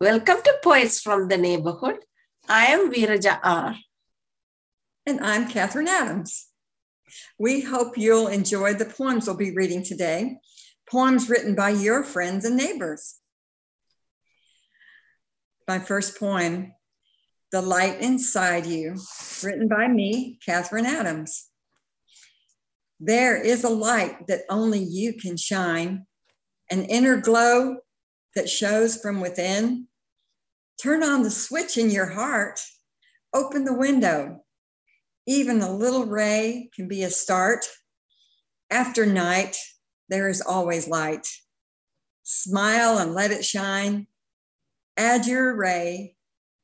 Welcome to Poets from the Neighborhood. I am Veeraja R. And I'm Catherine Adams. We hope you'll enjoy the poems we'll be reading today, poems written by your friends and neighbors. My first poem, The Light Inside You, written by me, Catherine Adams. There is a light that only you can shine, an inner glow that shows from within. Turn on the switch in your heart, open the window. Even a little ray can be a start. After night, there is always light. Smile and let it shine. Add your ray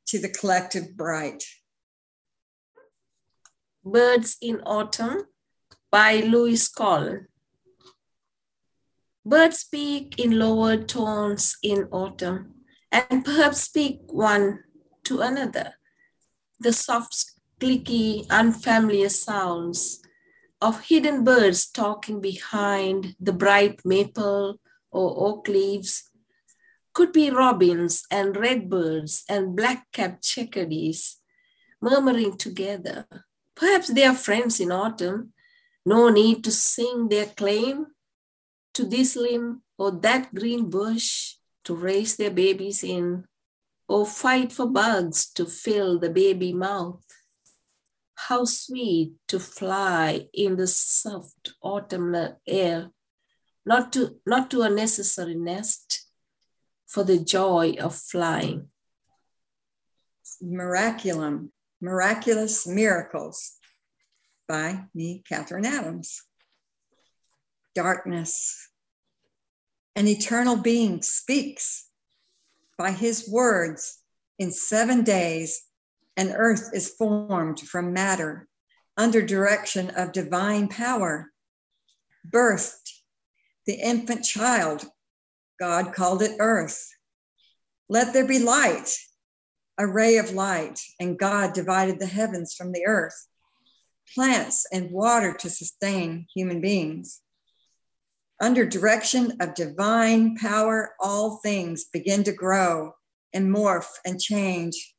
to the collective bright. Birds in Autumn by Louis Cole. Birds speak in lower tones in autumn and perhaps speak one to another. The soft, clicky, unfamiliar sounds of hidden birds talking behind the bright maple or oak leaves could be robins and redbirds and black-capped chickadees murmuring together. Perhaps they are friends in autumn no need to sing their claim to this limb or that green bush to raise their babies in, or fight for bugs to fill the baby mouth. How sweet to fly in the soft autumnal air, not to, not to a necessary nest, for the joy of flying. Miraculum, miraculous miracles by me, Catherine Adams. Darkness. An eternal being speaks by his words in seven days, and earth is formed from matter under direction of divine power. Birthed the infant child, God called it earth. Let there be light, a ray of light, and God divided the heavens from the earth plants, and water to sustain human beings. Under direction of divine power, all things begin to grow and morph and change.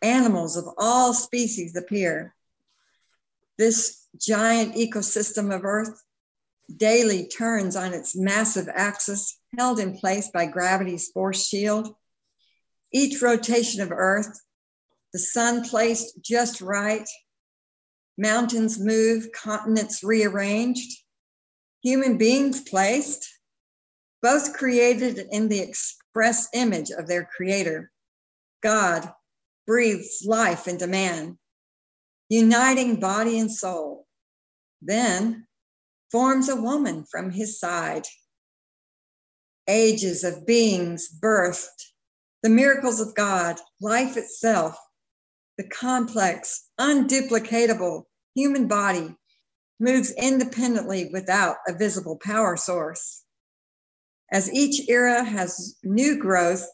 Animals of all species appear. This giant ecosystem of Earth daily turns on its massive axis, held in place by gravity's force shield. Each rotation of Earth, the sun placed just right, mountains move, continents rearranged, human beings placed, both created in the express image of their creator. God breathes life into man, uniting body and soul, then forms a woman from his side. Ages of beings birthed, the miracles of God, life itself, the complex, unduplicatable human body moves independently without a visible power source. As each era has new growth,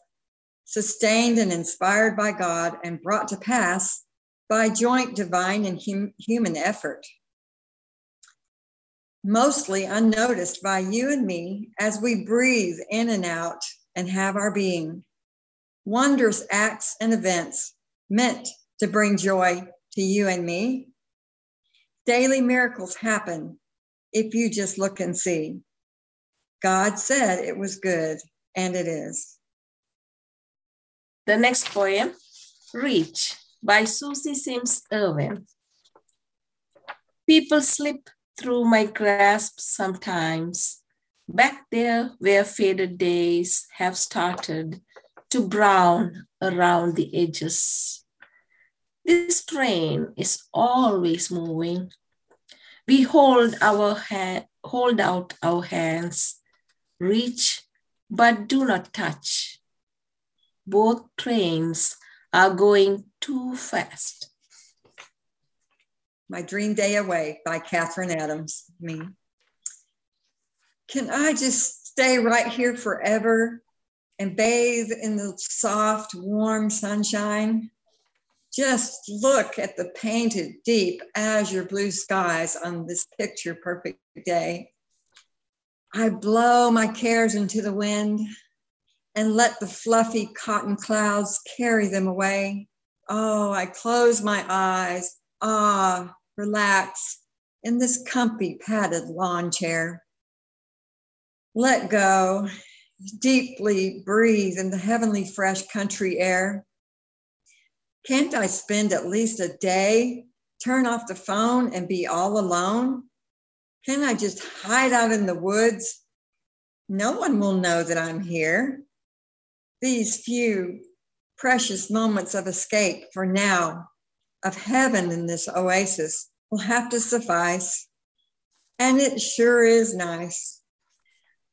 sustained and inspired by God and brought to pass by joint divine and hum- human effort. Mostly unnoticed by you and me as we breathe in and out and have our being. Wondrous acts and events meant to bring joy to you and me. Daily miracles happen if you just look and see. God said it was good, and it is. The next poem, Reach, by Susie Sims Irwin. People slip through my grasp sometimes, back there where faded days have started to brown around the edges. This train is always moving. We hold our hand, hold out our hands, reach but do not touch. Both trains are going too fast. My Dream Day Away by Catherine Adams, me. Can I just stay right here forever and bathe in the soft, warm sunshine? Just look at the painted deep azure blue skies on this picture perfect day. I blow my cares into the wind and let the fluffy cotton clouds carry them away. Oh, I close my eyes. Ah, relax in this comfy padded lawn chair. Let go, deeply breathe in the heavenly fresh country air. Can't I spend at least a day, turn off the phone and be all alone? Can I just hide out in the woods? No one will know that I'm here. These few precious moments of escape for now, of heaven in this oasis, will have to suffice. And it sure is nice.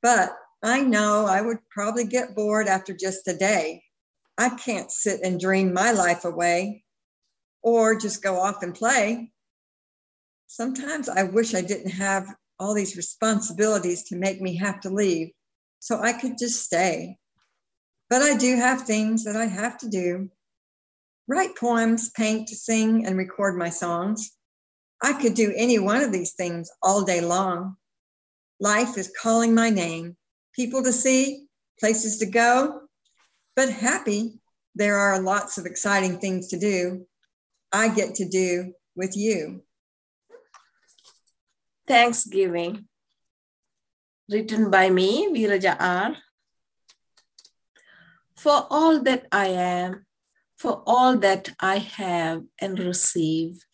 But I know I would probably get bored after just a day. I can't sit and dream my life away or just go off and play. Sometimes I wish I didn't have all these responsibilities to make me have to leave so I could just stay. But I do have things that I have to do write poems, paint, sing, and record my songs. I could do any one of these things all day long. Life is calling my name, people to see, places to go, but happy. There are lots of exciting things to do. I get to do with you. Thanksgiving, written by me, Viraja R. For all that I am, for all that I have and receive,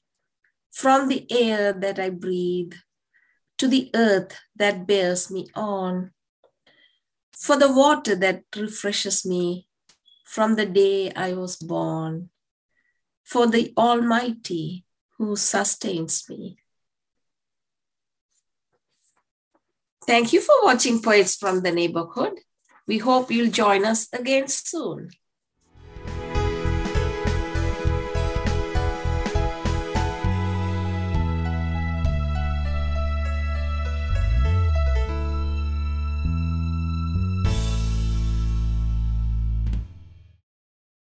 from the air that I breathe to the earth that bears me on, for the water that refreshes me from the day I was born, for the Almighty who sustains me. Thank you for watching Poets from the Neighborhood. We hope you'll join us again soon.